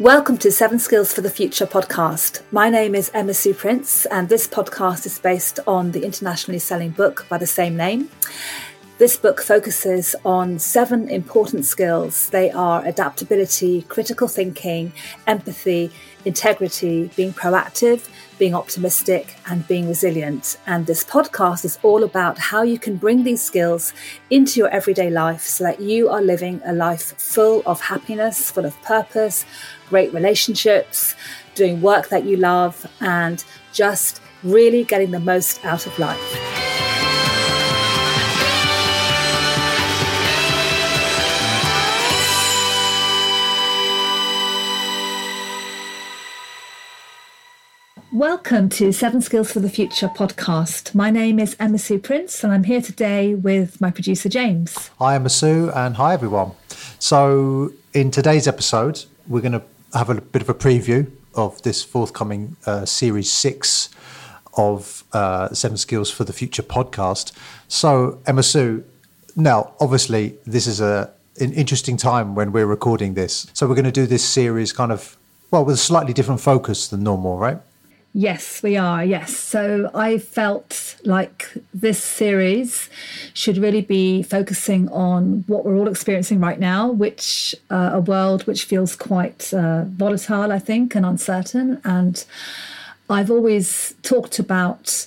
Welcome to Seven Skills for the Future podcast. My name is Emma Sue Prince, and this podcast is based on the internationally selling book by the same name. This book focuses on seven important skills. They are adaptability, critical thinking, empathy, integrity, being proactive, being optimistic, and being resilient. And this podcast is all about how you can bring these skills into your everyday life so that you are living a life full of happiness, full of purpose, great relationships, doing work that you love, and just really getting the most out of life. Welcome to Seven Skills for the Future podcast. My name is Emma Sue Prince, and I'm here today with my producer James. Hi, Emma Sue, and hi everyone. So, in today's episode, we're going to have a bit of a preview of this forthcoming uh, series six of uh, Seven Skills for the Future podcast. So, Emma Sue, now obviously this is a an interesting time when we're recording this. So, we're going to do this series kind of well with a slightly different focus than normal, right? Yes, we are. Yes. So I felt like this series should really be focusing on what we're all experiencing right now, which uh, a world which feels quite uh, volatile, I think, and uncertain. And I've always talked about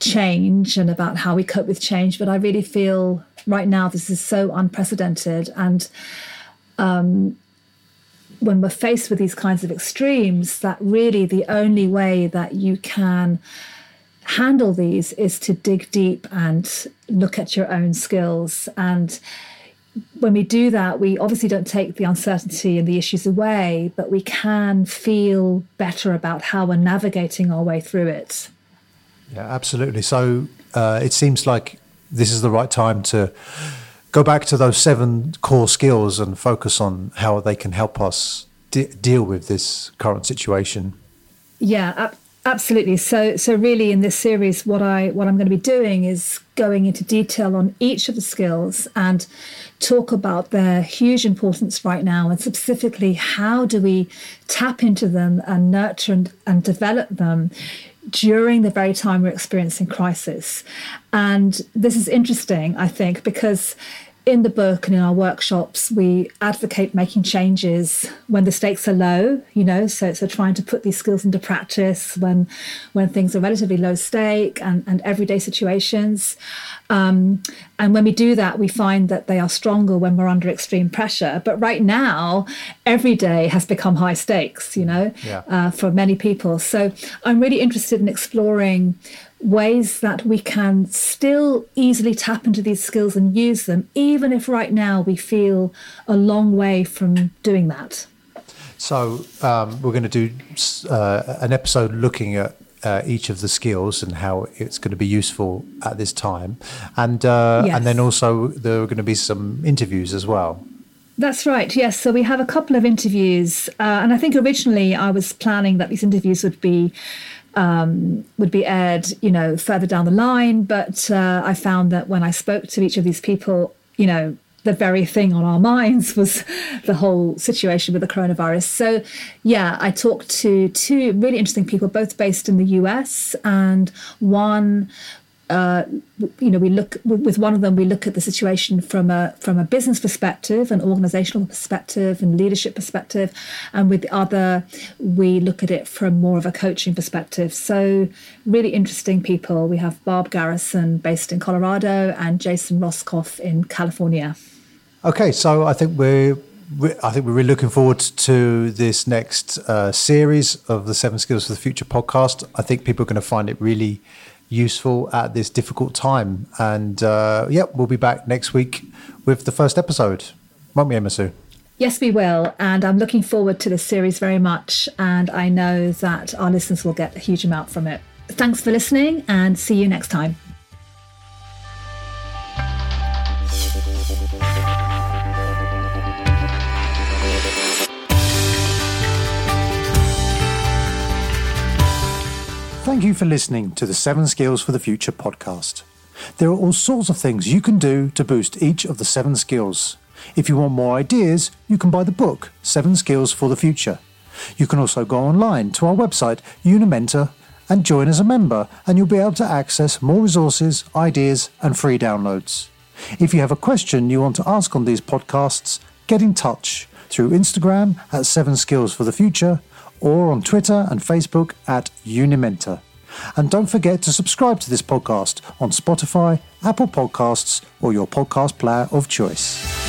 change and about how we cope with change, but I really feel right now this is so unprecedented and um, when we're faced with these kinds of extremes, that really the only way that you can handle these is to dig deep and look at your own skills. And when we do that, we obviously don't take the uncertainty and the issues away, but we can feel better about how we're navigating our way through it. Yeah, absolutely. So uh, it seems like this is the right time to go back to those seven core skills and focus on how they can help us de- deal with this current situation. Yeah, ab- absolutely. So, so really, in this series, what I what I'm going to be doing is going into detail on each of the skills and talk about their huge importance right now, and specifically how do we tap into them and nurture and, and develop them during the very time we're experiencing crisis. And this is interesting, I think, because in the book and in our workshops, we advocate making changes when the stakes are low, you know, so, so trying to put these skills into practice when when things are relatively low stake and, and everyday situations. Um, and when we do that, we find that they are stronger when we're under extreme pressure. But right now, every day has become high stakes, you know, yeah. uh, for many people. So I'm really interested in exploring ways that we can still easily tap into these skills and use them, even if right now we feel a long way from doing that. So, um, we're going to do uh, an episode looking at uh, each of the skills and how it's going to be useful at this time, and uh, yes. and then also there are going to be some interviews as well. That's right. Yes. So we have a couple of interviews, uh, and I think originally I was planning that these interviews would be um, would be aired, you know, further down the line. But uh, I found that when I spoke to each of these people, you know, the very thing on our minds was the whole situation with the coronavirus. So, yeah, I talked to two really interesting people, both based in the US, and one uh, you know, we look with one of them. We look at the situation from a from a business perspective, an organizational perspective, and leadership perspective, and with the other, we look at it from more of a coaching perspective. So, really interesting people. We have Barb Garrison, based in Colorado, and Jason Roskoff in California. Okay, so I think we're I think we're really looking forward to this next uh, series of the Seven Skills for the Future podcast. I think people are going to find it really useful at this difficult time. And uh, yeah, we'll be back next week with the first episode, won't we, Emma Sue? Yes, we will. And I'm looking forward to this series very much. And I know that our listeners will get a huge amount from it. Thanks for listening and see you next time. Thank you for listening to the Seven Skills for the Future podcast. There are all sorts of things you can do to boost each of the seven skills. If you want more ideas, you can buy the book, Seven Skills for the Future. You can also go online to our website, Unimenta, and join as a member, and you'll be able to access more resources, ideas, and free downloads. If you have a question you want to ask on these podcasts, get in touch through Instagram at Seven Skills for the Future or on Twitter and Facebook at Unimenta. And don't forget to subscribe to this podcast on Spotify, Apple Podcasts, or your podcast player of choice.